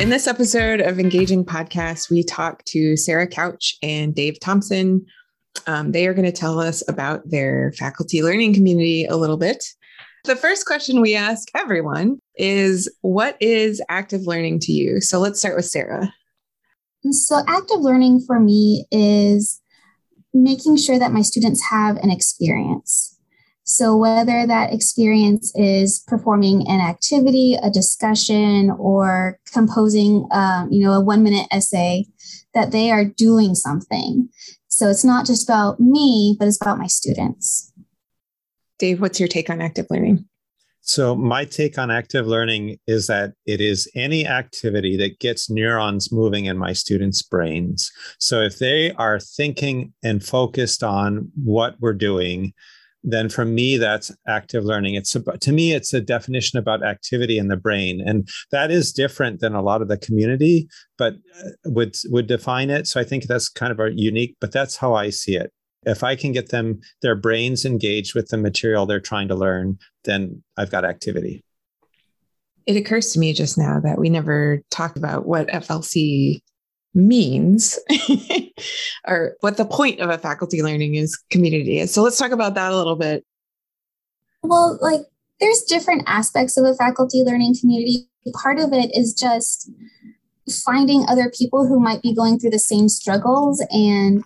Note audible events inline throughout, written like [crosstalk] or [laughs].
In this episode of Engaging Podcast, we talk to Sarah Couch and Dave Thompson. Um, they are going to tell us about their faculty learning community a little bit. The first question we ask everyone is What is active learning to you? So let's start with Sarah. So, active learning for me is making sure that my students have an experience. So, whether that experience is performing an activity, a discussion, or composing, um, you know, a one minute essay, that they are doing something. So, it's not just about me, but it's about my students. Dave, what's your take on active learning? So, my take on active learning is that it is any activity that gets neurons moving in my students' brains. So, if they are thinking and focused on what we're doing, then for me that's active learning. It's about, to me it's a definition about activity in the brain and that is different than a lot of the community but uh, would would define it. So i think that's kind of a unique but that's how i see it. If i can get them their brains engaged with the material they're trying to learn then i've got activity. It occurs to me just now that we never talked about what flc means [laughs] or what the point of a faculty learning is community is. So let's talk about that a little bit. Well, like there's different aspects of a faculty learning community. Part of it is just finding other people who might be going through the same struggles and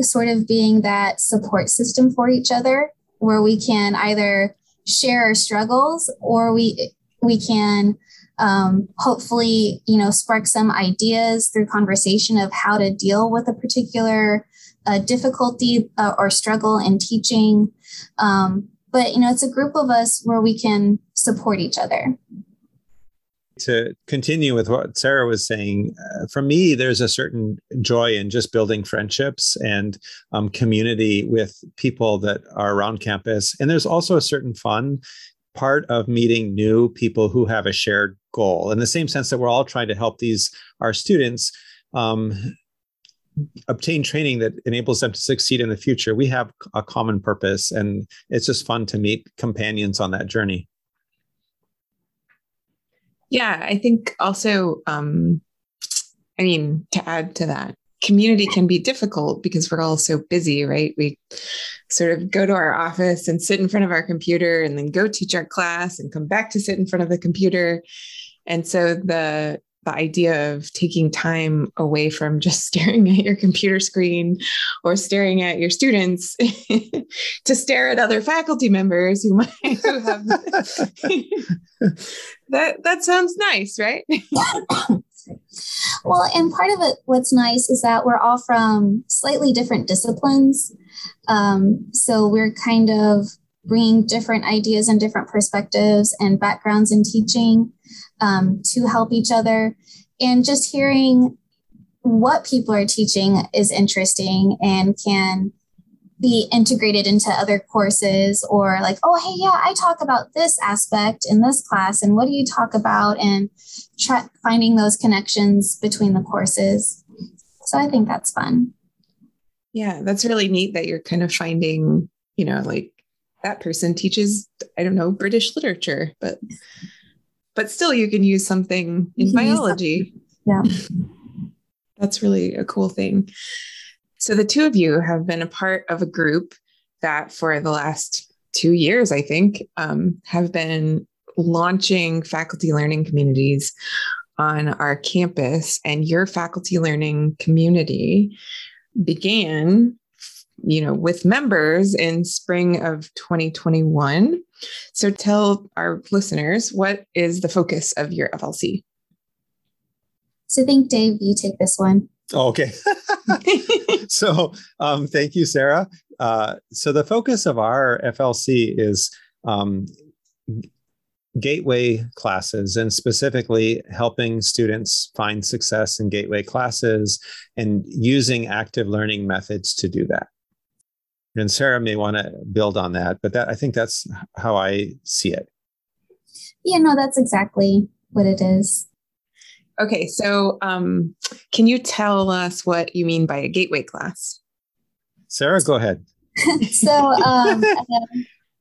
sort of being that support system for each other where we can either share our struggles or we we can um, hopefully you know spark some ideas through conversation of how to deal with a particular uh, difficulty uh, or struggle in teaching um, but you know it's a group of us where we can support each other to continue with what Sarah was saying, uh, for me, there's a certain joy in just building friendships and um, community with people that are around campus. And there's also a certain fun part of meeting new people who have a shared goal. In the same sense that we're all trying to help these our students um, obtain training that enables them to succeed in the future we have a common purpose and it's just fun to meet companions on that journey. Yeah i think also um, i mean to add to that community can be difficult because we're all so busy, right? We sort of go to our office and sit in front of our computer and then go teach our class and come back to sit in front of the computer. And so the the idea of taking time away from just [laughs] staring at your computer screen or staring at your students [laughs] to stare at other faculty members who [laughs] might who have that that sounds nice right [coughs] well, and part of it, what's nice is that we're all from slightly different disciplines. Um, so we're kind of bringing different ideas and different perspectives and backgrounds in teaching um, to help each other. And just hearing what people are teaching is interesting and can be integrated into other courses or like oh hey yeah i talk about this aspect in this class and what do you talk about? And try finding those connections between the courses. So i think that's fun. Yeah that's really neat that you're kind of finding you know like that person teaches i don't know british literature but but still you can use something in biology. yeah. [laughs] That's really a cool thing so the two of you have been a part of a group that for the last two years, I think, um, have been launching faculty learning communities on our campus. And your faculty learning community began you know with members in spring of 2021 so tell our listeners what is the focus of your flc so i think dave you take this one Oh, okay. [laughs] [laughs] [laughs] so um, thank you, Sarah. Uh, so the focus of our FLC is um, gateway classes and specifically helping students find success in gateway classes and using active learning methods to do that. And Sarah may want to build on that, but that I think that's how I see it. Yeah, no, that's exactly what it is. Okay, so um, can you tell us what you mean by a gateway class? Sarah, go ahead. [laughs] so, um,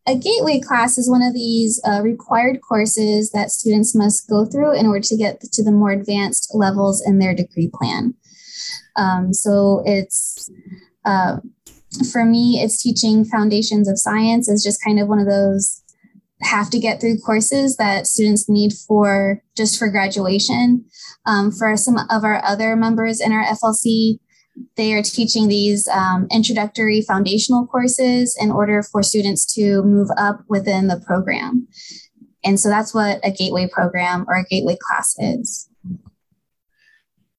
a gateway class is one of these uh, required courses that students must go through in order to get to the more advanced levels in their degree plan. Um, so it's uh, for me, it's teaching foundations of science is just kind of one of those have to get through courses that students need for just for graduation. Um, for some of our other members in our FLC, they are teaching these um, introductory foundational courses in order for students to move up within the program. And so that's what a gateway program or a gateway class is.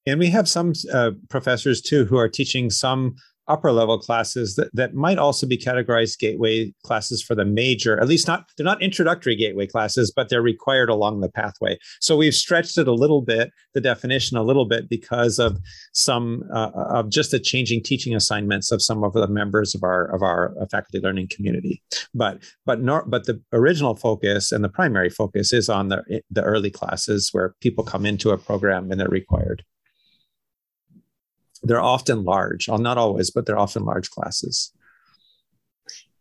And we have some uh, professors too who are teaching some upper level classes that, that might also be categorized gateway classes for the major at least not they're not introductory gateway classes but they're required along the pathway. So we've stretched it a little bit the definition a little bit because of some uh, of just the changing teaching assignments of some of the members of our of our uh, faculty learning community. But but nor, but the original focus and the primary focus is on the the early classes where people come into a program and they're required they're often large, well, not always, but they're often large classes.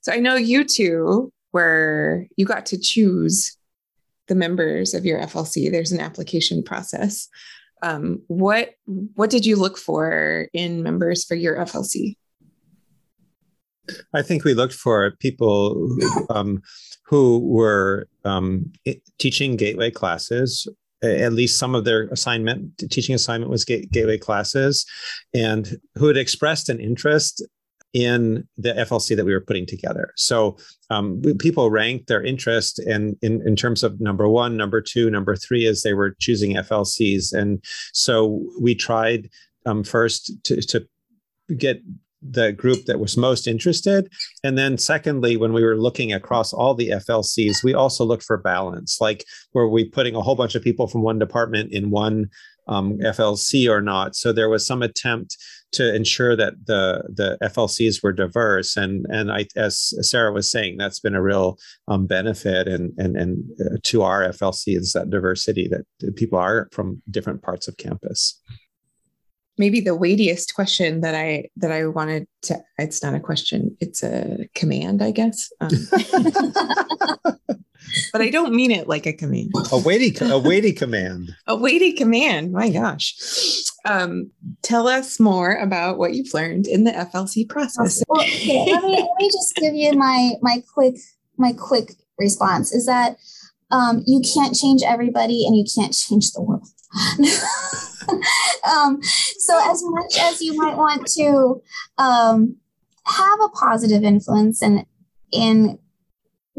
So I know you two where you got to choose the members of your FLC. There's an application process. Um, what what did you look for in members for your FLC? I think we looked for people who, um, who were um, teaching gateway classes at least some of their assignment teaching assignment was gateway classes and who had expressed an interest in the FLC that we were putting together. So um, people ranked their interest in, in in terms of number one, number two, number three as they were choosing FLCs, and so we tried um, first to to get the group that was most interested. And then, secondly, when we were looking across all the FLCs, we also looked for balance. Like, were we putting a whole bunch of people from one department in one um, FLC or not? So there was some attempt to ensure that the the FLCs were diverse. And and I, as Sarah was saying, that's been a real um, benefit and and and uh, to our FLC is that diversity that people are from different parts of campus maybe the weightiest question that I that I wanted to it's not a question, it's a command, I guess. Um, [laughs] [laughs] but I don't mean it like a command. A weighty a weighty command. [laughs] a weighty command. My gosh. Um, tell us more about what you've learned in the FLC process. Well, okay, let me let me just give you my my quick my quick response is that um, you can't change everybody and you can't change the world. [laughs] um, so as much as you might want to um, have a positive influence and and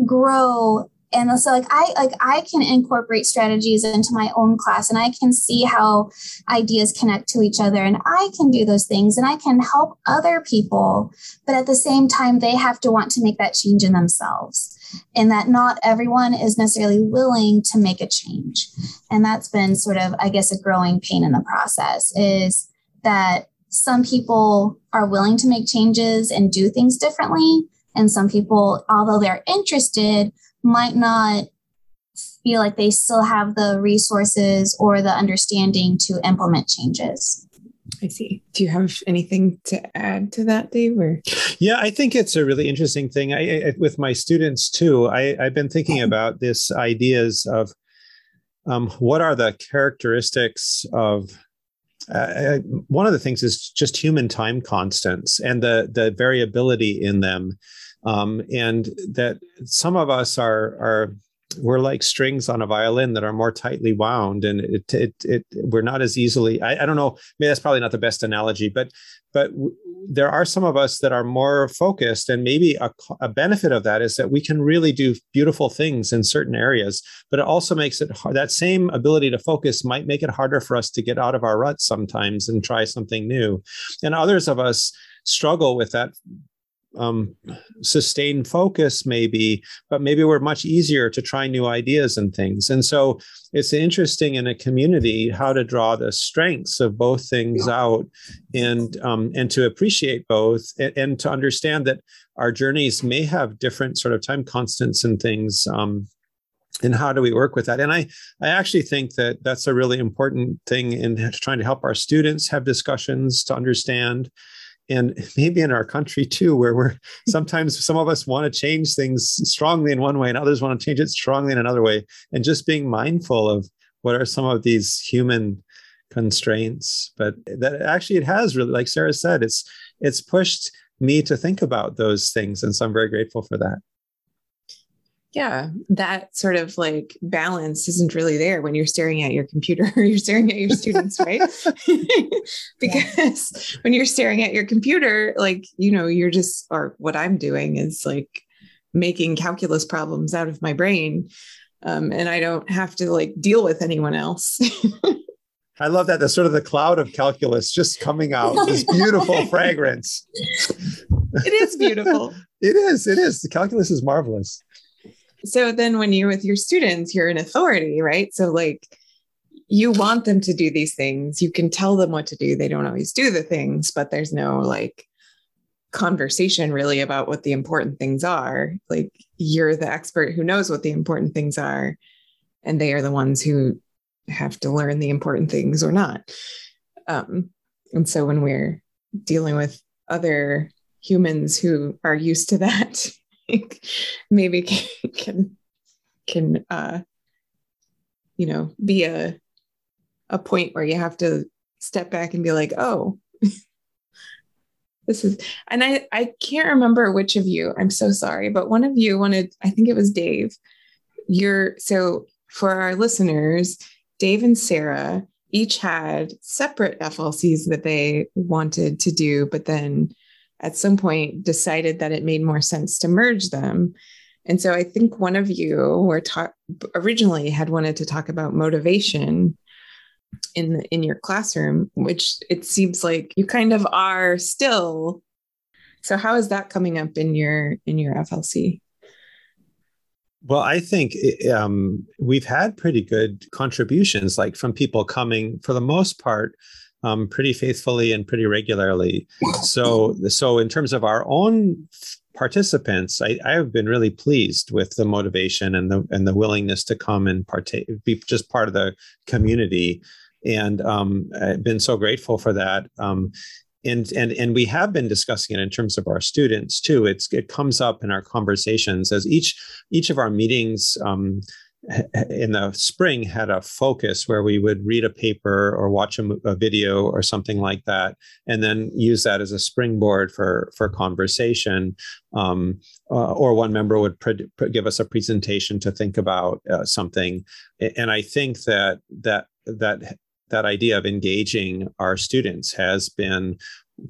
grow and so like i like i can incorporate strategies into my own class and i can see how ideas connect to each other and i can do those things and i can help other people but at the same time they have to want to make that change in themselves and that not everyone is necessarily willing to make a change. And that's been sort of, I guess, a growing pain in the process is that some people are willing to make changes and do things differently. And some people, although they're interested, might not feel like they still have the resources or the understanding to implement changes. I see. Do you have anything to add to that, Dave? Or yeah, I think it's a really interesting thing. I, I with my students too. I, have been thinking about this ideas of um, what are the characteristics of uh, one of the things is just human time constants and the the variability in them, um, and that some of us are are we're like strings on a violin that are more tightly wound and it it, it we're not as easily I, I don't know maybe that's probably not the best analogy but but w- there are some of us that are more focused and maybe a, a benefit of that is that we can really do beautiful things in certain areas but it also makes it hard that same ability to focus might make it harder for us to get out of our ruts sometimes and try something new. And others of us struggle with that um, sustained focus maybe but maybe we're much easier to try new ideas and things. And so it's interesting in a community how to draw the strengths of both things out and um, and to appreciate both and, and, to understand that our journeys may have different sort of time constants and things um, and how do we work with that? And i i actually think that that's a really important thing in trying to help our students have discussions to understand and [laughs] maybe in our country too, where we're [laughs] sometimes some of us want to change things strongly in one way and others want to change it strongly in another way. And just being mindful of what are some of these human constraints. But that actually it has really, like Sarah said, it's it's pushed me to think about those things. And so I'm very grateful for that yeah that sort of like balance isn't really there when you're staring at your computer [laughs] or you're staring at your students right [laughs] [laughs] because yeah. when you're staring at your computer like you know you're just or what i'm doing is like making calculus problems out of my brain um, and i don't have to like deal with anyone else I love that. The sort of the cloud of calculus just coming out, this beautiful fragrance. It is beautiful. it is. It is. The calculus is marvelous. So then when you're with your students, you're an authority, right? So like you want them to do these things. You can tell them what to do. They don't always do the things, but there's no like conversation really about what the important things are. Like you're the expert who knows what the important things are, and they are the ones who have to learn the important things or not. Um, and so when we're dealing with other humans who are used to that, maybe [laughs] can can uh you know be a a point where you have to step back and be like oh [laughs] this is and i i can't remember which of you i'm so sorry but one of you wanted i think it was dave you're so for our listeners dave and sarah each had separate flcs that they wanted to do but then at some point decided that it made more sense to merge them. And so I think one of you were taught originally had wanted to talk about motivation in the, in your classroom, which it seems like you kind of are still. So how is that coming up in your in your FLC? Well, I think um, we've had pretty good contributions, like from people coming for the most part um, pretty faithfully and pretty regularly. So, so in terms of our own participants, I, I have been really pleased with the motivation and the and the willingness to come and partake, be just part of the community, and um, I've been so grateful for that. Um, and and and we have been discussing it in terms of our students too. It's it comes up in our conversations as each each of our meetings. Um, in the spring had a focus where we would read a paper or watch a, a, video or something like that and then use that as a springboard for for conversation. Um, uh, or one member would pre- pre- give us a presentation to think about uh, something. And i think that that that that idea of engaging our students has been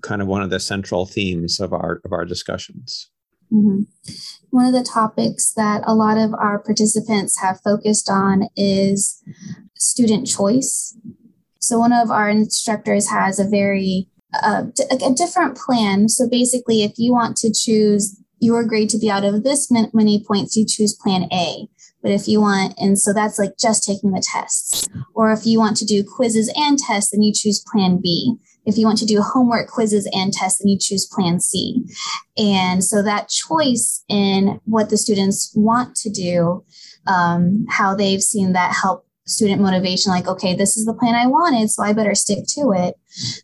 kind of one of the central themes of our of our discussions Mm-hmm. One of the topics that a lot of our participants have focused on is student choice. So, one of our instructors has a very uh, a different plan. So, basically, if you want to choose your grade to be out of this many points, you choose plan A. But if you want, and so that's like just taking the tests. Or if you want to do quizzes and tests, then you choose plan B. If you want to do homework, quizzes, and tests, then you choose plan C. And so that choice in what the students want to do, um, how they've seen that help student motivation like okay this is the plan i wanted so i better stick to it.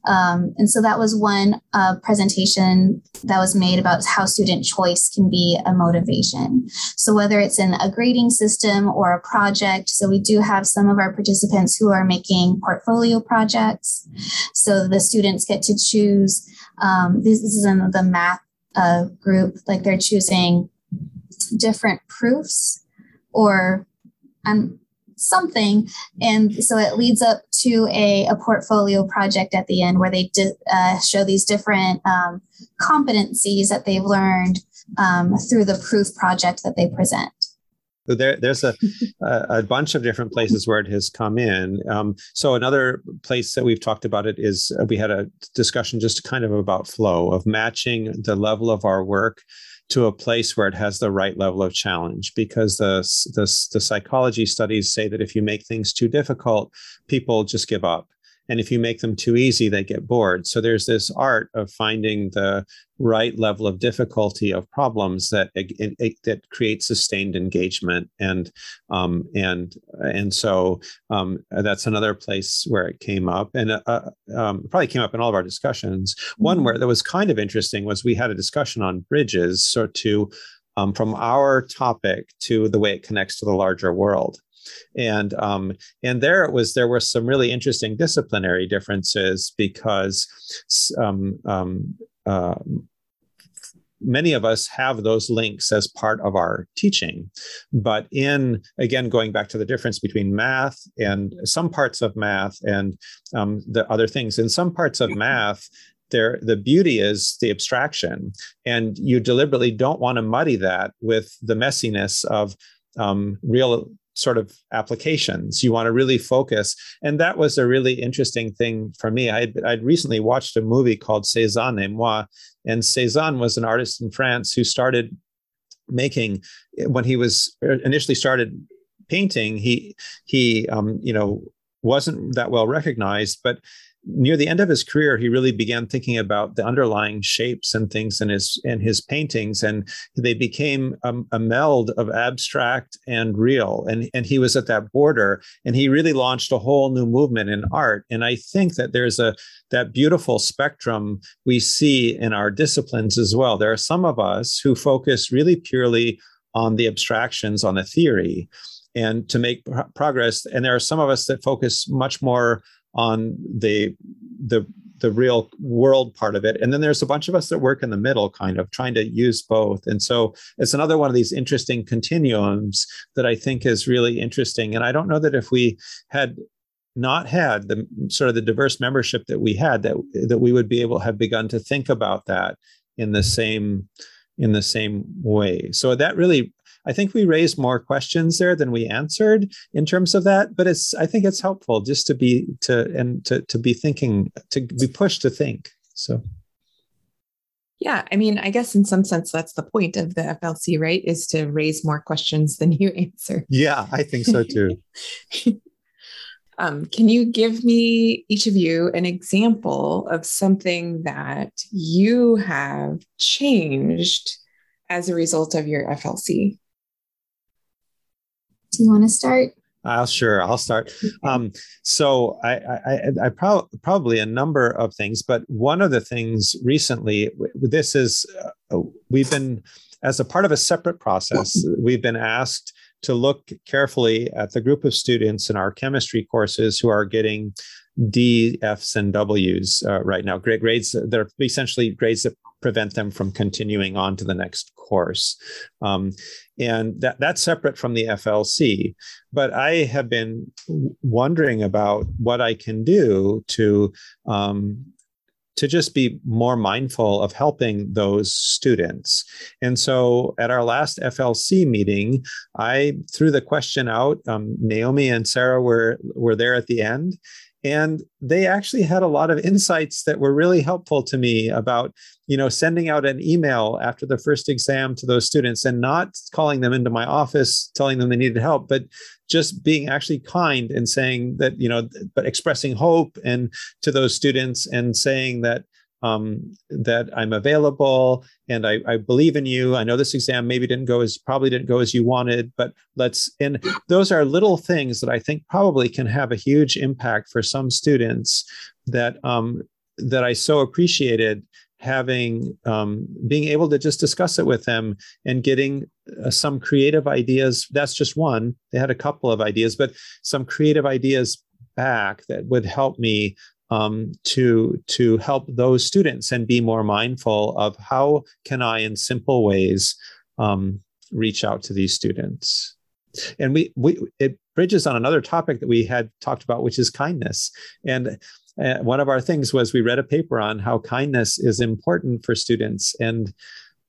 Um, and so that was one uh, presentation that was made about how student choice can be a motivation. So whether it's in a grading system or a project so we do have some of our participants who are making portfolio projects. So the students get to choose um, this, this is in the math uh, group like they're choosing different proofs or um, something. And so it leads up to a, a portfolio project at the end where they di- uh, show these different um, competencies that they've learned um, through the proof project that they present. So there, there's a, a, bunch of different places where it has come in. Um, so another place that we've talked about it is uh, we had a discussion just kind of about flow of matching the level of our work to a place where it has the right level of challenge because the, the, the psychology studies say that if you make things too difficult people just give up and if you make them too easy they get bored. So there's this art of finding the right level of difficulty of problems that it, it, that create sustained engagement. And um, and and so um, that's another place where it came up. And uh, uh um, probably came up in all of our discussions. One where mm-hmm. that was kind of interesting was we had a discussion on bridges so to um, from our topic to the way it connects to the larger world and um, and there it was there were some really interesting disciplinary differences because um, um, uh, many of us have those links as part of our teaching. But in again going back to the difference between math and some parts of math and um, the other things in some parts of math there the beauty is the abstraction. And you deliberately don't want to muddy that with the messiness of um, real sort of applications. You want to really focus. And that was a really interesting thing for me. I'd, I'd recently watched a movie called Cezanne et moi. And Cezanne was an artist in France who started making, when he was initially started painting, he, he, um, you know, wasn't that well recognized, but near the end of his career, he really began thinking about the underlying shapes and things in his in his paintings, and they became a, a, meld of abstract and real. And and he was at that border, and he really launched a whole new movement in art. And I think that there's a that beautiful spectrum we see in our disciplines as well. There are some of us who focus really purely on the abstractions, on the theory, and to make progress. And there are some of us that focus much more on the the the real world part of it. And then there's a bunch of us that work in the middle kind of trying to use both. And so it's another one of these interesting continuums that i think is really interesting. And i don't know that if we had not had the sort of the diverse membership that we had that that we would be able to have begun to think about that in the same in the same way. So that really I think we raised more questions there than we answered in terms of that. But it's I think it's helpful just to be to and to to be thinking to be pushed to think. So. Yeah, I mean, I guess in some sense that's the point of the FLC, right? Is to raise more questions than you [laughs] answer. Yeah, I think so too. [laughs] um, can you give me each of you an example of something that you have changed as a result of your FLC? Do you want to start? I'll sure. I'll start. Um, so I, I, I pro- probably a number of things, but one of the things recently, this is uh, we've been as a part of a separate process. We've been asked to look carefully at the group of students in our chemistry courses who are getting D, Fs, and Ws uh, right now. Grades. They're essentially grades that prevent them from continuing on to the next course. Um, and that, that's separate from the FLC. But I have been wondering about what I can do to um, to just be more mindful of helping those students. And so at our last FLC meeting, I threw the question out. Um, Naomi and Sarah were were there at the end, and they actually had a lot of insights that were really helpful to me about you know sending out an email after the first exam to those students and not calling them into my office telling them they needed help but just being actually kind and saying that you know but expressing hope and to those students and saying that um, that I'm available and I, I, believe in you. I know this exam maybe didn't go as probably didn't go as you wanted, but let's and those are little things that I think probably can have a huge impact for some students that um, that I so appreciated having um, being able to just discuss it with them and getting uh, some creative ideas. That's just one. They had a couple of ideas, but some creative ideas back that would help me um, to to help those students and be more mindful of how can I, in simple ways, um, reach out to these students. And we we it bridges on another topic that we had talked about, which is kindness. And uh, one of our things was we read a paper on how kindness is important for students and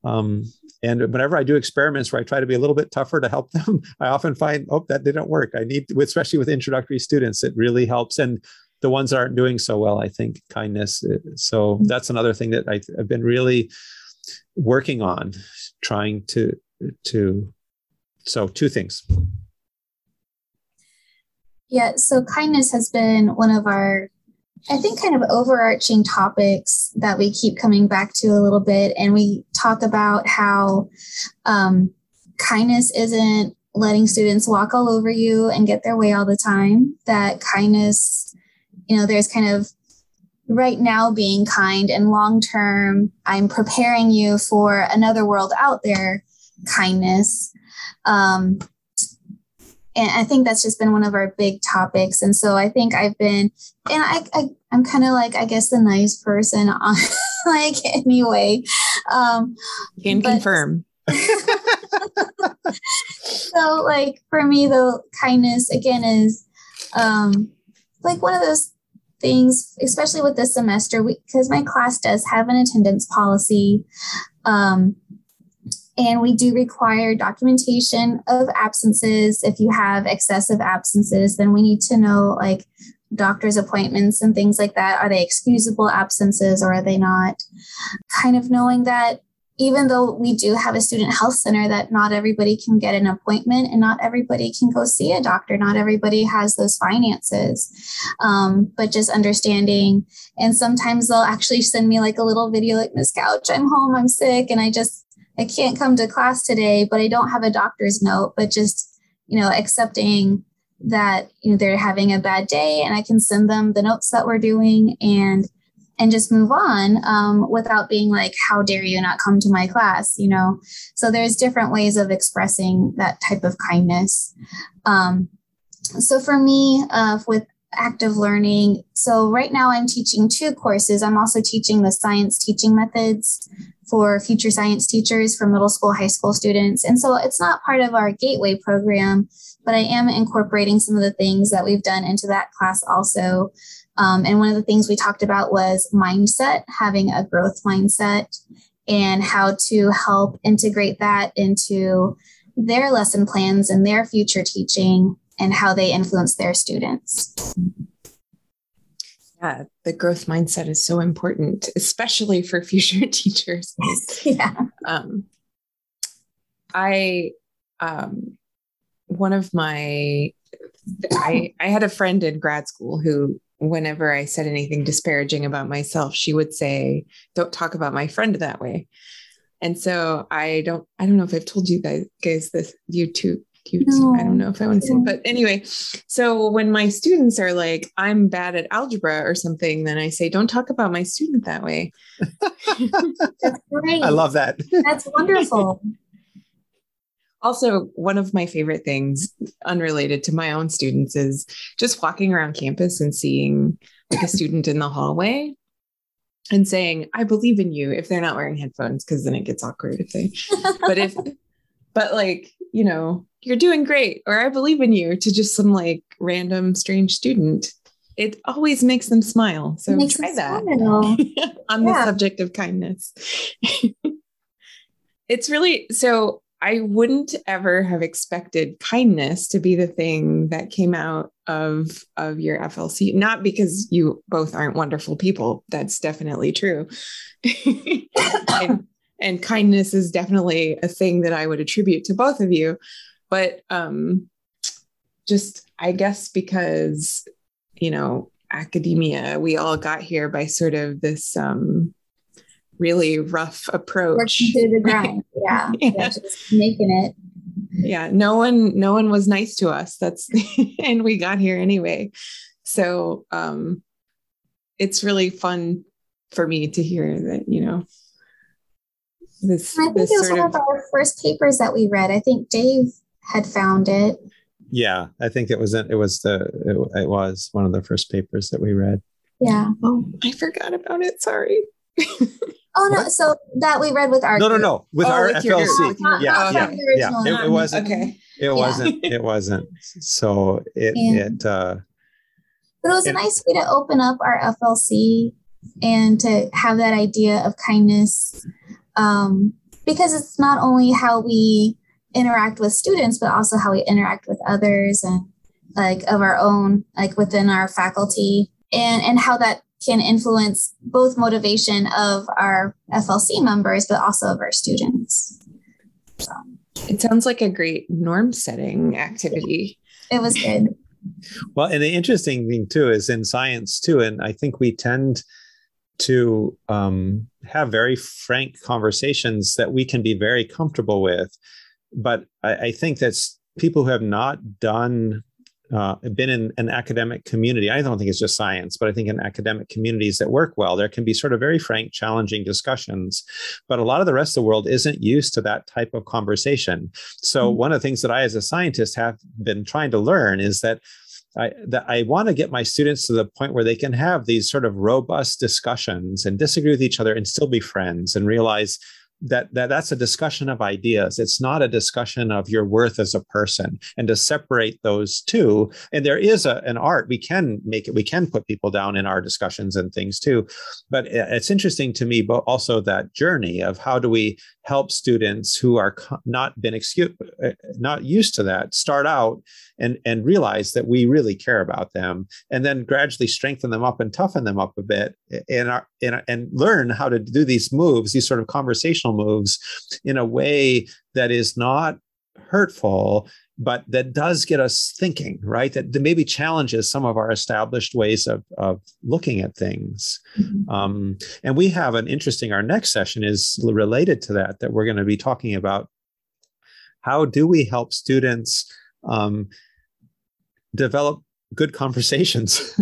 um, and whenever I do experiments where I try to be a little bit tougher to help them, [laughs] I often find, oh, that didn't work. I need, especially with introductory students, it really helps. And the ones that aren't doing so well, I think kindness. Uh, so that's another thing that I, have been really working on, trying to to. So two things. Yeah, so kindness has been one of our I think kind of overarching topics that we keep coming back to a little bit, and we talk about how um, kindness isn't letting students walk all over you and get their way all the time. That kindness, you know, there's kind of right now being kind and long term, I'm preparing you for another world out there kindness. Um, and I think that's just been one of our big topics. And so I think I've been, and I, I I'm kind of like I guess the nice person [laughs] on like anyway. Um, Can but, confirm. [laughs] so like for me the kindness again is um like one of those things especially with this semester because my class does have an attendance policy um and we do require documentation of absences. If you have excessive absences, then we need to know like doctor's appointments and things like that. Are they excusable absences or are they not? Kind of knowing that even though we do have a student health center that not everybody can get an appointment and not everybody can go see a doctor not everybody has those finances. Um, but just understanding and sometimes they'll actually send me like a little video like miss couch i'm home i'm sick and i just I can't come to class today, but I don't have a doctor's note, but just, you know, accepting that, you know, they're having a bad day and I can send them the notes that we're doing and, and just move on um, without being like, how dare you not come to my class, you know? So there's different ways of expressing that type of kindness. Um, so for me, uh, with active learning. So right now I'm teaching two courses. I'm also teaching the science teaching methods for future science teachers for middle school, high school students. And so it's not part of our gateway program, but I am incorporating some of the things that we've done into that class also. Um, and one of the things we talked about was mindset, having a growth mindset, and how to help integrate that into their lesson plans and their future teaching and how they influence their students. Yeah, the growth mindset is so important, especially for [laughs] future teachers. yeah. Um, I, um, one of my, I, I had a friend in grad school who, whenever I said anything disparaging about myself, she would say, "Don't talk about my friend that way." And so I don't, I don't know if I've told you guys, guys this, you two, cute. No. I don't know if I want to say, but anyway. So when my students are like, I'm bad at algebra or something, then I say, don't talk about my student that way. [laughs] That's great. I love that. That's wonderful. Also, one of my favorite things, unrelated to my own students, is just walking around campus and seeing like a student in the hallway and saying, I believe in you if they're not wearing headphones, because then it gets awkward if they, [laughs] but if, but like, you know, you're doing great or I believe in you to just some like random strange student. It always makes them smile. So try that [laughs] on yeah. the subject of kindness. [laughs] it's really so I wouldn't ever have expected kindness to be the thing that came out of of your FLC not because you both aren't wonderful people. That's definitely true. [laughs] And, and kindness is definitely a thing that I would attribute to both of you. But um, just I guess because you know academia, we all got here by sort of this um, really rough approach. Working the grind, [laughs] yeah, yeah. yeah, just making it. Yeah, no one, no one was nice to us. That's [laughs] and we got here anyway. So um, it's really fun for me to hear that you know this. I think this it was one of, of our first papers that we read. I think Dave had found it. Yeah, I think it was it was the it, it was one of the first papers that we read. Yeah. Oh, I forgot about it. Sorry. [laughs] oh no! So that we read with our no, no, no, with oh, our with FLC. Your, yeah, yeah, yeah. It, it, wasn't. Okay. It yeah. wasn't. It wasn't. So it it. uh But it was it, a nice way to open up our FLC and to have that idea of kindness, um, because it's not only how we interact with students, but also how we interact with others and like of our own, like within our faculty and, and how that can influence both motivation of our FLC members, but also of our students. So. It sounds like a great norm setting activity. It was good. Well, and the interesting thing too is in science too, and I think we tend to um, have very frank conversations that we can be very comfortable with. But I, I think that's people who have not done uh, been in an academic community. I don't think it's just science, but I think in academic communities that work well, there can be sort of very frank, challenging discussions. But a lot of the rest of the world isn't used to that type of conversation. So, mm-hmm. one of the things that I, as a scientist, have been trying to learn is that I, that I want to get my students to the point where they can have these sort of robust discussions and disagree with each other and still be friends and realize that, that that's a discussion of ideas. It's not a discussion of your worth as a person and to separate those two. And there is a, an art. We can make it we can put people down in our discussions and things too. But it's interesting to me but also that journey of how do we help students who are not been excuse, uh, not used to that start out and and realize that we really care about them and then gradually strengthen them up and toughen them up a bit and our, and, and learn how to do these moves these sort of conversational moves in a way that is not hurtful but that does get us thinking, right? That, that maybe challenges some of our established ways of, of looking at things. Mm-hmm. Um, and we have an interesting, our next session is related to that, that we're going to be talking about how do we help students um, develop good conversations.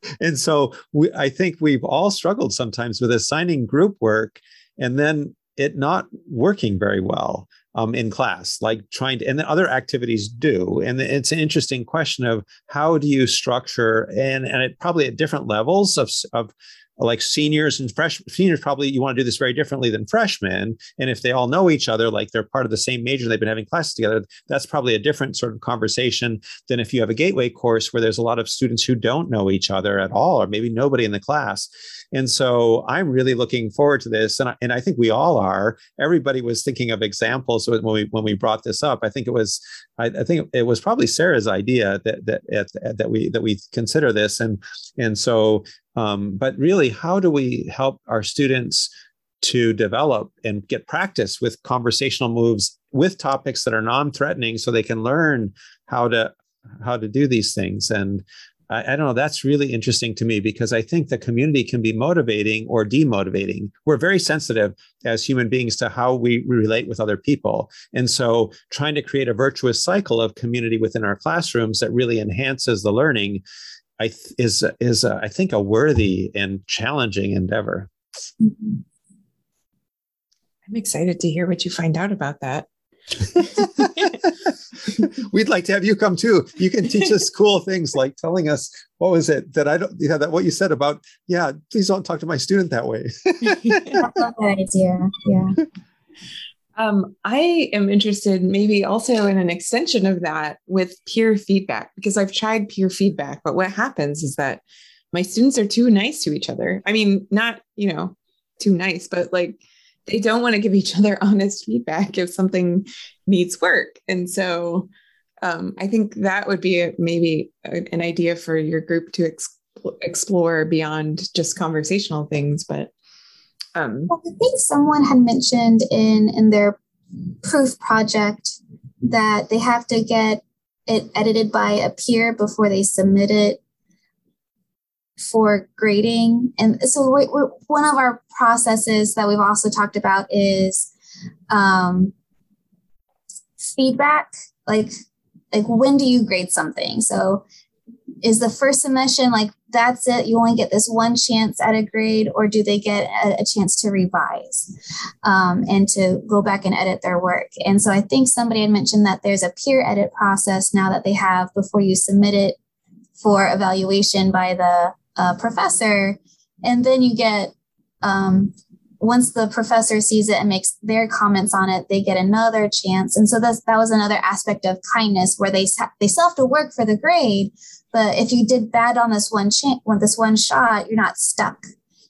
[laughs] and so we, I think we've all struggled sometimes with assigning group work and then it not working very well um, in class, like trying to, and then other activities do. And it's an interesting question of how do you structure, and and it probably at different levels of of like seniors and fresh seniors probably you want to do this very differently than freshmen and if they all know each other like they're part of the same major and they've been having classes together that's probably a different sort of conversation than if you have a gateway course where there's a lot of students who don't know each other at all or maybe nobody in the class. And so i'm really looking forward to this and I, and I think we all are. Everybody was thinking of examples when we when we brought this up. I think it was i, I think it was probably sarah's idea that that that we that we consider this and and so um, but really, how do we help our students to develop and get practice with conversational moves with topics that are non-threatening, so they can learn how to how to do these things? And I, I don't know. That's really interesting to me because I think the community can be motivating or demotivating. We're very sensitive as human beings to how we relate with other people. And so trying to create a virtuous cycle of community within our classrooms that really enhances the learning I th- is is I think a worthy and challenging endeavor. Mm-hmm. I'm excited to hear what you find out about that. [laughs] We'd like to have you come too. You can teach us [laughs] cool things like telling us what was it that I don't yeah that what you said about yeah please don't talk to my student that way. [laughs] That's a good idea. Yeah. Um, I am interested maybe also in an extension of that with peer feedback because I've tried peer feedback, but what happens is that my students are too nice to each other. I mean, not, you know, too nice, but like they don't want to give each other [laughs] honest feedback if something needs work. And so um, I think that would be a, maybe a, an idea for your group to ex- explore beyond just conversational things, but um, well, I think someone had mentioned in in their proof project that they have to get it edited by a peer before they submit it for grading. And so we, one of our processes that we've also talked about is um, feedback. Like like when do you grade something? So is the first submission like that's it. You only get this one chance at a grade or do they get a, a chance to revise um, and to go back and edit their work? And so i think somebody had mentioned that there's a peer edit process now that they have before you submit it for evaluation by the uh, professor. And then you get um, once the professor sees it and makes their comments on it, they get another chance. And so that's, that was another aspect of kindness where they, they still have to work for the grade, but if you did bad on this one chance, with this one shot, you're not stuck.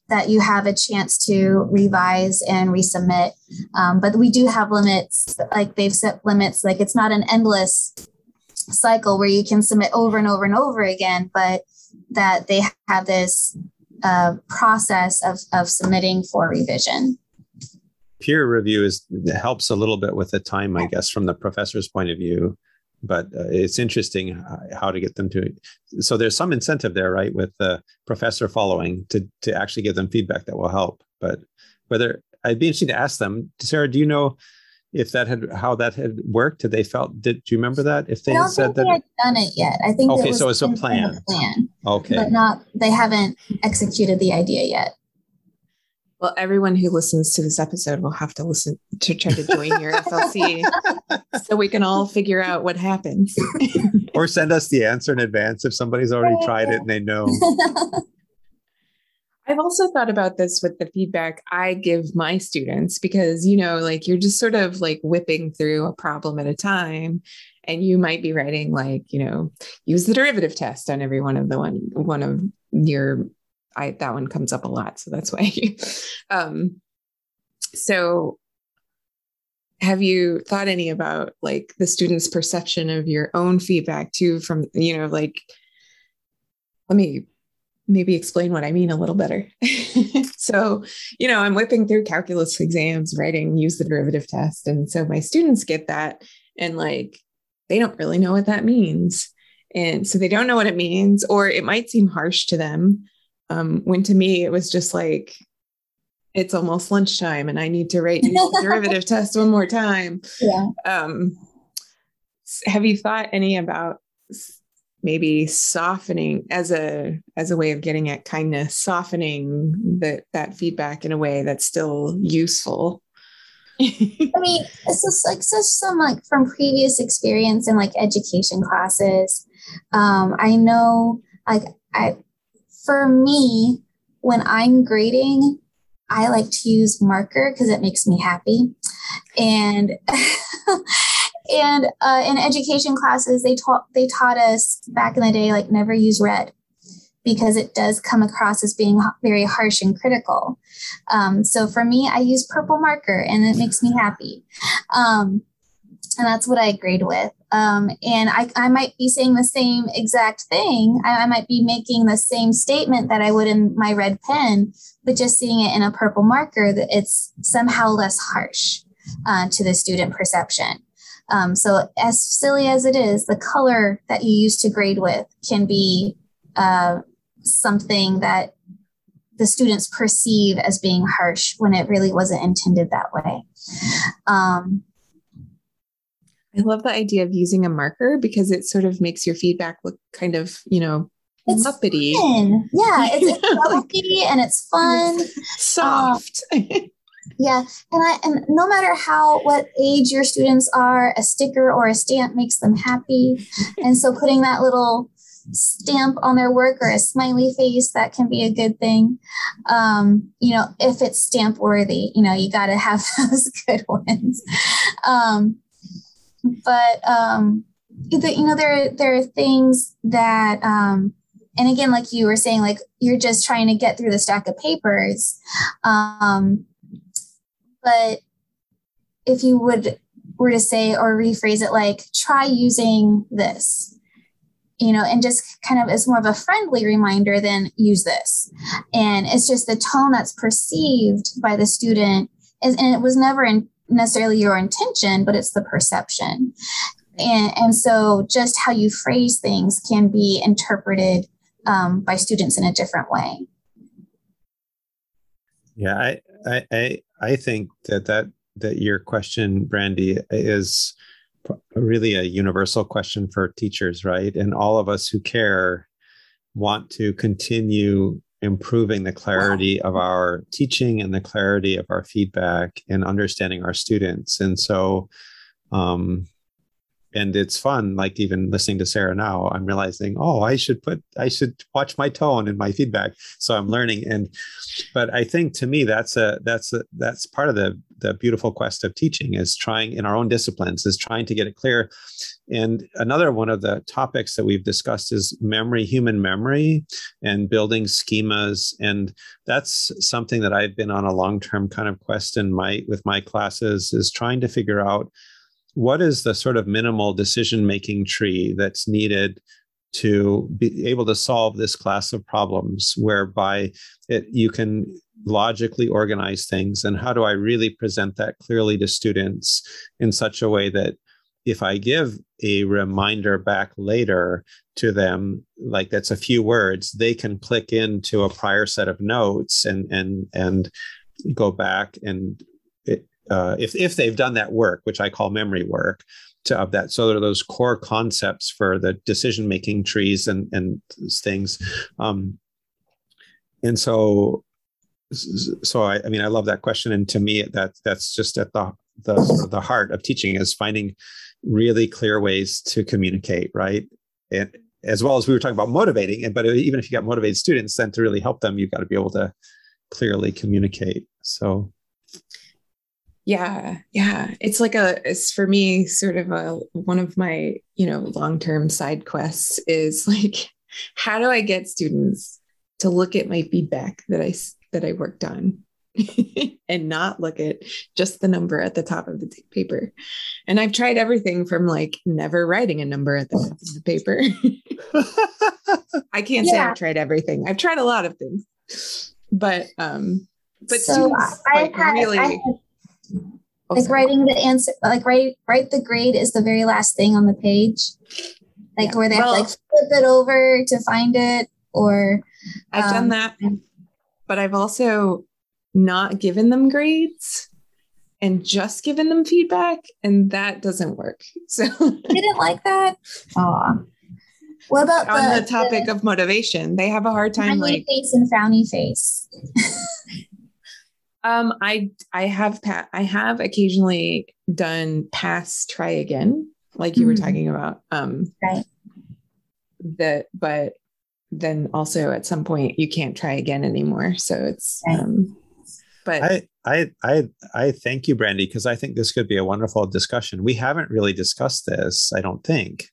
That you have a chance to revise and resubmit. Um, but we do have limits, like they've set limits. Like it's not an endless cycle where you can submit over and over and over again, but that they have this uh, process of, of submitting for revision peer review is helps a little bit with the time i guess from the professor's point of view but uh, it's interesting how to get them to so there's some incentive there right with the professor following to to actually give them feedback that will help but whether i'd be interested to ask them sarah do you know if that had how that had worked? Did they felt did do you remember that? If they said that they done it yet. I think okay so it's a plan. plan okay. but not they haven't executed the idea yet Well, everyone who listens to this episode will have to listen to try to join your FLC [laughs] so we can all figure out what happens. [laughs] or send us the answer in advance if somebody's already tried it and they know [laughs] I've also thought about this with the feedback I give my students because, you know, like you're just sort of like whipping through a problem at a time. And you might be writing like, you know, use the derivative test on every one of the one one of your I that one comes up a lot. So that's why. [laughs] um so have you thought any about like the student's perception of your own feedback too from you know like let me maybe explain what I mean a little better. [laughs] so, you know, I'm whipping through calculus exams, writing use the derivative test. And so my students get that and like they don't really know what that means. And so they don't know what it means, or it might seem harsh to them. Um, when to me, it was just like, it's almost lunchtime and I need to write the [laughs] derivative test one more time. yeah Um, have you thought any about maybe softening as a as a way of getting at kindness, softening that that feedback in a way that's still useful? [laughs] I mean, it's just like just some like from previous experience in like education classes. Um, I know like I for me, when I'm grading, I like to use marker because it makes me happy. And [laughs] and uh, in education classes, they taught they taught us back in the day like never use red because it does come across as being very harsh and critical. Um, so for me, I use purple marker and it makes me happy. Um, and that's what I grade with. Um, and I, I might be saying the same exact thing. I, I might be making the same statement that I would in my red pen, but just seeing it in a purple marker, that it's somehow less harsh uh, to the student perception. Um, so as silly as it is, the color that you use to grade with can be uh, something that the students perceive as being harsh when it really wasn't intended that way. Um, I love the idea of using a marker because it sort of makes your feedback look kind of, you know, It's muppety, fun. Yeah, it's, [laughs] it's and it's fun. soft. Yeah, and I and no matter how what age your students are, a sticker or a stamp makes them happy, and so putting that little stamp on their work or a smiley face that can be a good thing. Um, you know, if it's stamp worthy, you know, you got to have [laughs] those good ones. Um, but um, the, you know, there there are things that um, and again, like you were saying, like you're just trying to get through the stack of papers. Um, but if you would were to say or rephrase it like try using this you know and just kind of as more of a friendly reminder than use this and it's just the tone that's perceived by the student is, and it was never in necessarily your intention but it's the perception and and so just how you phrase things can be interpreted um, by students in a different way Yeah, I, I, I, I think that that that your question, Brandy, is really a universal question for teachers, right? And all of us who care want to continue improving the clarity of our teaching and the clarity of our feedback and understanding our students. And so, um, and it's fun like even listening to sarah now i'm realizing oh i should put i should watch my tone and my feedback. So i'm learning and but i think to me that's a that's a that's part of the the beautiful quest of teaching is trying in our own disciplines is trying to get it clear. And another one of the topics that we've discussed is memory human memory and building schemas and that's something that i've been on a long-term kind of quest in my with my classes is trying to figure out what is the sort of minimal decision making tree that's needed to be able to solve this class of problems whereby it, you can logically organize things? And how do i really present that clearly to students in such a way that if I give a reminder back later to them, like that's a few words, they can click into a prior set of notes and and and go back and it, uh, if if they've done that work, which I call memory work, to of that. So there are those core concepts for the decision making trees and and things. Um, and so so I, I mean I love that question, and to me that that's just at the the the heart of teaching is finding really clear ways to communicate, right? And as well as we were talking about motivating, and but even if you got motivated students, then to really help them, you've got to be able to clearly communicate. So yeah yeah it's like a it's for me sort of a one of my you know long-term side quests is [laughs] like how do i get students to look at my feedback that i that i worked on [laughs] and not look at just the number at the top of the paper. And I've tried everything from like never writing a number at the top of the paper. [laughs] I can't yeah. say I've tried everything. I've tried a lot of things. But um but so I, like had, really I like writing the answer like write write the grade is the very last thing on the page. Like yeah. where they well, have to like flip it over to find it or I've um, done that. But I've also not given them grades and just given them feedback and that doesn't work [laughs] so I didn't like that oh what about on the, the topic the, of motivation they have a hard time like face and frowny face [laughs] um i i have pa- i have occasionally done pass try again like you mm-hmm. were talking about um right that but then also at some point you can't try again anymore so it's right. um but I I I I thank you, Brandy, because I think this could be a wonderful discussion. We haven't really discussed this, I don't think,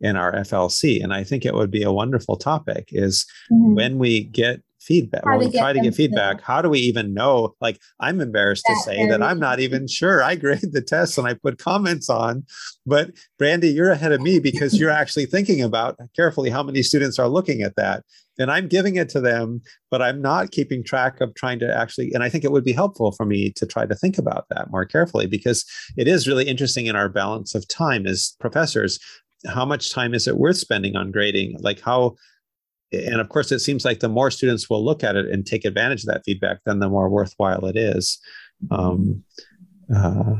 in our FLC, and I think it would be a wonderful topic. Is mm-hmm. when we get feedback when we try to get feedback to... how do we even know? Like i'm embarrassed to say that i'm not even [laughs] sure. I grade the tests and i put comments on. But brandy you're ahead of me because you're actually thinking about carefully how many students are looking at that. And i'm giving it to them but i'm not keeping track of trying to actually and i think it would be helpful for me to try to think about that more carefully because it is really interesting in our balance of time as professors how much time is it worth spending on grading? Like how and of course, it seems like the more students will look at it and take advantage of that feedback, then the more worthwhile it is. Um, uh,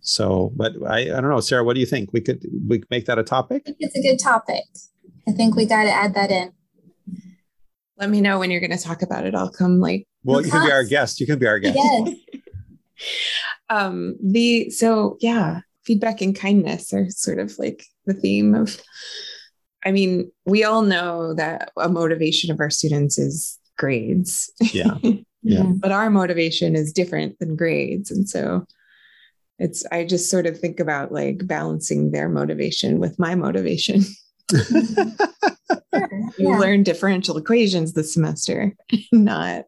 so, but I, I don't know, Sarah, what do you think? We could we could make that a topic. I think it's a good topic. I think we got to add that in. Let me know when you're going to talk about it. I'll come like. Well, you can be our guest. You can be our guest. Yes. [laughs] um, the so yeah, feedback and kindness are sort of like the theme of I mean, we all know that a motivation of our students is grades. [laughs] Yeah. Yeah. but our motivation is different than grades. And so it's, I just sort of think about like balancing their motivation with my motivation. [laughs] [laughs] you yeah. learn differential equations this semester, not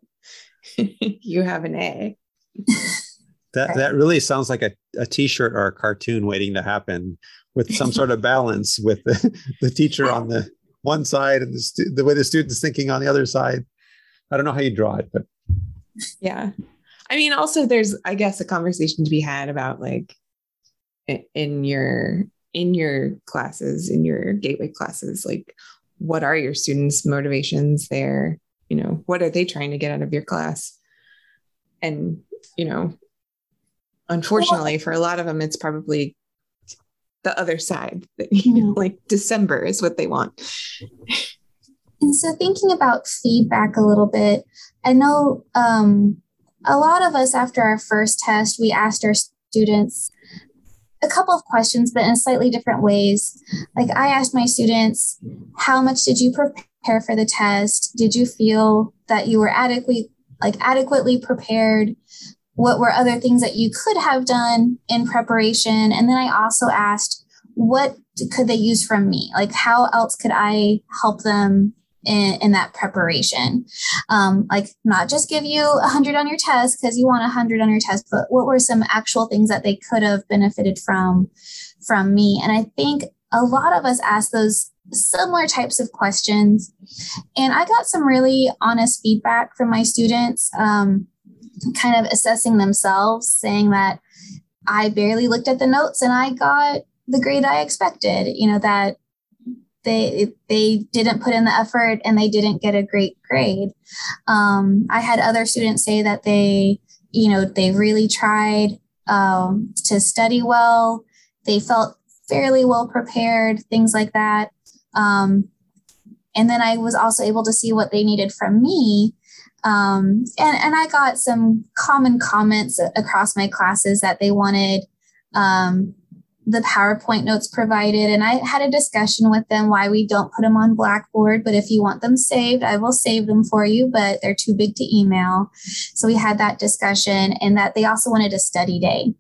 you have an A. That, that really sounds like a, a t-shirt or a cartoon waiting to happen with some sort of balance with the, [laughs] the teacher on the one side and the, stu- the way the student's thinking on the other side. I don't know how you draw it, but yeah. I mean, also there's, I guess, a conversation to be had about like in your in your classes, in your gateway classes, like what are your students' motivations there? You know, what are they trying to get out of your class? And, you know, unfortunately for a lot of them, it's probably the other side that you know like december is what they want. And so thinking about feedback a little bit i know um, a lot of us after our first test we asked our students a couple of questions but in slightly different ways. Like i asked my students how much did you prepare for the test? Did you feel that you were adequately like adequately prepared what were other things that you could have done in preparation? And then i also asked what could they use from me? Like how else could i help them in, in that preparation? Um, like not just give you a 100 on your test because you want a 100 on your test but what were some actual things that they could have benefited from from me? And i think a lot of us ask those similar types of questions. And i got some really honest feedback from my students. Um, kind of assessing themselves, saying that I barely looked at the notes and I got the grade I expected, you know, that they they didn't put in the effort and they didn't get a great grade. Um, I had other students say that they, you know, they really tried um, to study well. They felt fairly well prepared, things like that. Um, and then I was also able to see what they needed from me. Um, and, and I got some common comments across my classes that they wanted um, the PowerPoint notes provided. And I had a discussion with them why we don't put them on Blackboard. But if you want them saved, I will save them for you, but they're too big to email. So we had that discussion and that they also wanted a study day.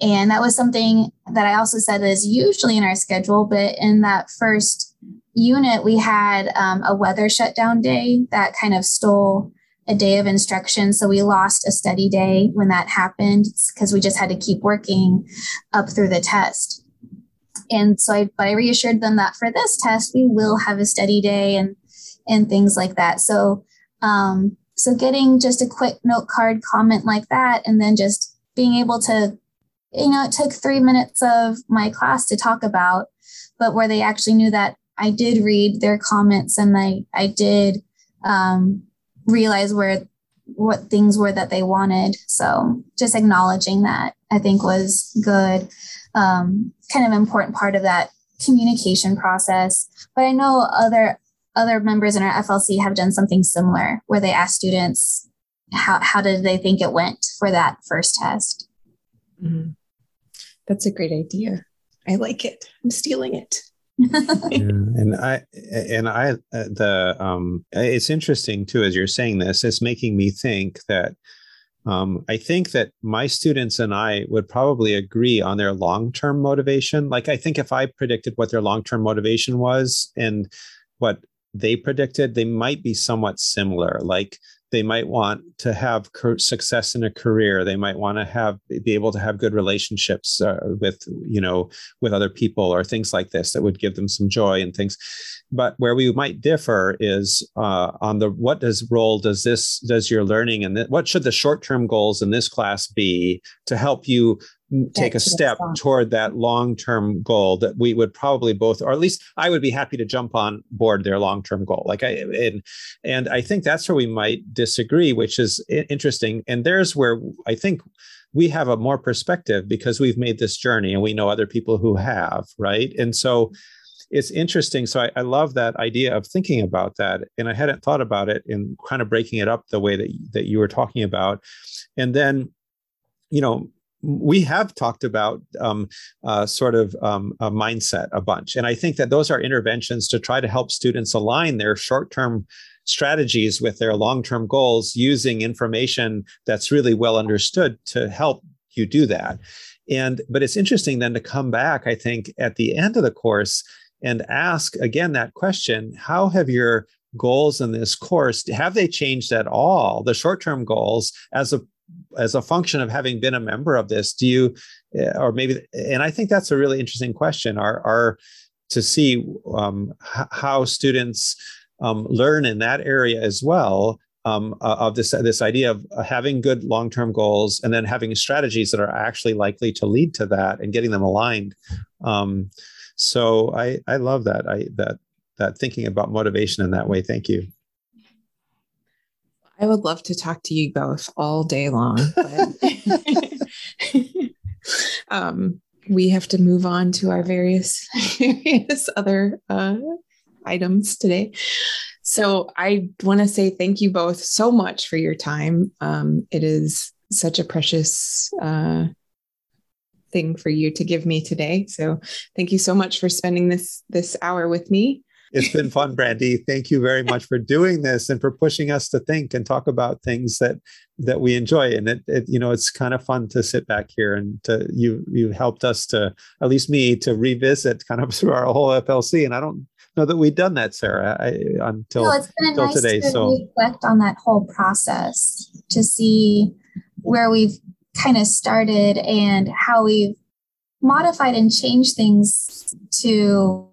And that was something that I also said is usually in our schedule, but in that first unit, we had um, a weather shutdown day that kind of stole a day of instruction. So we lost a study day when that happened because we just had to keep working up through the test. And so I, but I reassured them that for this test, we will have a study day and, and things like that. So, um, so getting just a quick note card comment like that, and then just being able to, you know, it took three minutes of my class to talk about, but where they actually knew that I did read their comments and I, I did, um, realize where what things were that they wanted. So just acknowledging that I think was good, um, kind of important part of that communication process. But I know other other members in our FLC have done something similar where they ask students how how did they think it went for that first test. Mm-hmm. That's a great idea. I like it. I'm stealing it [laughs] yeah, and I and I uh, the um it's interesting too as you're saying this it's making me think that um, I think that my students and I would probably agree on their long term motivation. Like, I think if I predicted what their long term motivation was and what they predicted, they might be somewhat similar. Like, they might want to have success in a career. They might want to have be able to have good relationships uh, with you know with other people or things like this that would give them some joy and things but where we might differ is uh, on the what does role does this does your learning and what should the short term goals in this class be to help you take a step toward that long-term goal that we would probably both or at least i would be happy to jump on board their long-term goal like i and and i think that's where we might disagree which is interesting and there's where i think we have a more perspective because we've made this journey and we know other people who have right? And so it's interesting so I, I love that idea of thinking about that and i hadn't thought about it in kind of breaking it up the way that, that you were talking about and then you know we have talked about um, uh, sort of um, a mindset a bunch. And I think that those are interventions to try to help students align their short term strategies with their long term goals using information that's really well understood to help you do that. And, but it's interesting then to come back, I think, at the end of the course and ask again that question how have your goals in this course have they changed at all the short-term goals as a as a function of having been a member of this do you eh, or maybe and i think that's a really interesting question are are to see um, how students um, learn in that area as well um, uh, of this this idea of having good long term goals and then having strategies that are actually likely to lead to that and getting them aligned. Um, so I I love that I that that thinking about motivation in that way. Thank you. I would love to talk to you both all day long, [laughs] um, we have to move on to our various, [laughs] various other uh, items today. So I want to say thank you both so much for your time. Um, it is such a precious uh, thing for you to give me today. So thank you so much for spending this this hour with me. It's been fun, Brandy. Thank you very much for doing this and for pushing us to think and talk about things that that we enjoy. And it, it you know, it's kind of fun to sit back here and to you you helped us to at least me to revisit kind of [laughs] through our whole FLC. And I don't know that we've done that, Sarah, I, until, no, it's been until nice today. To so reflect on that whole process to see where we've kind of started and how we've modified and changed things to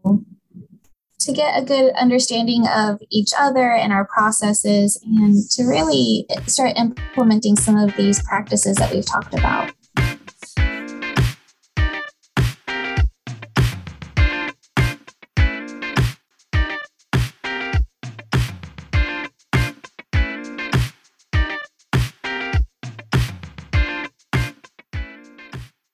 to get a good understanding of each other and our processes and to really start implementing some of these practices that we've talked about.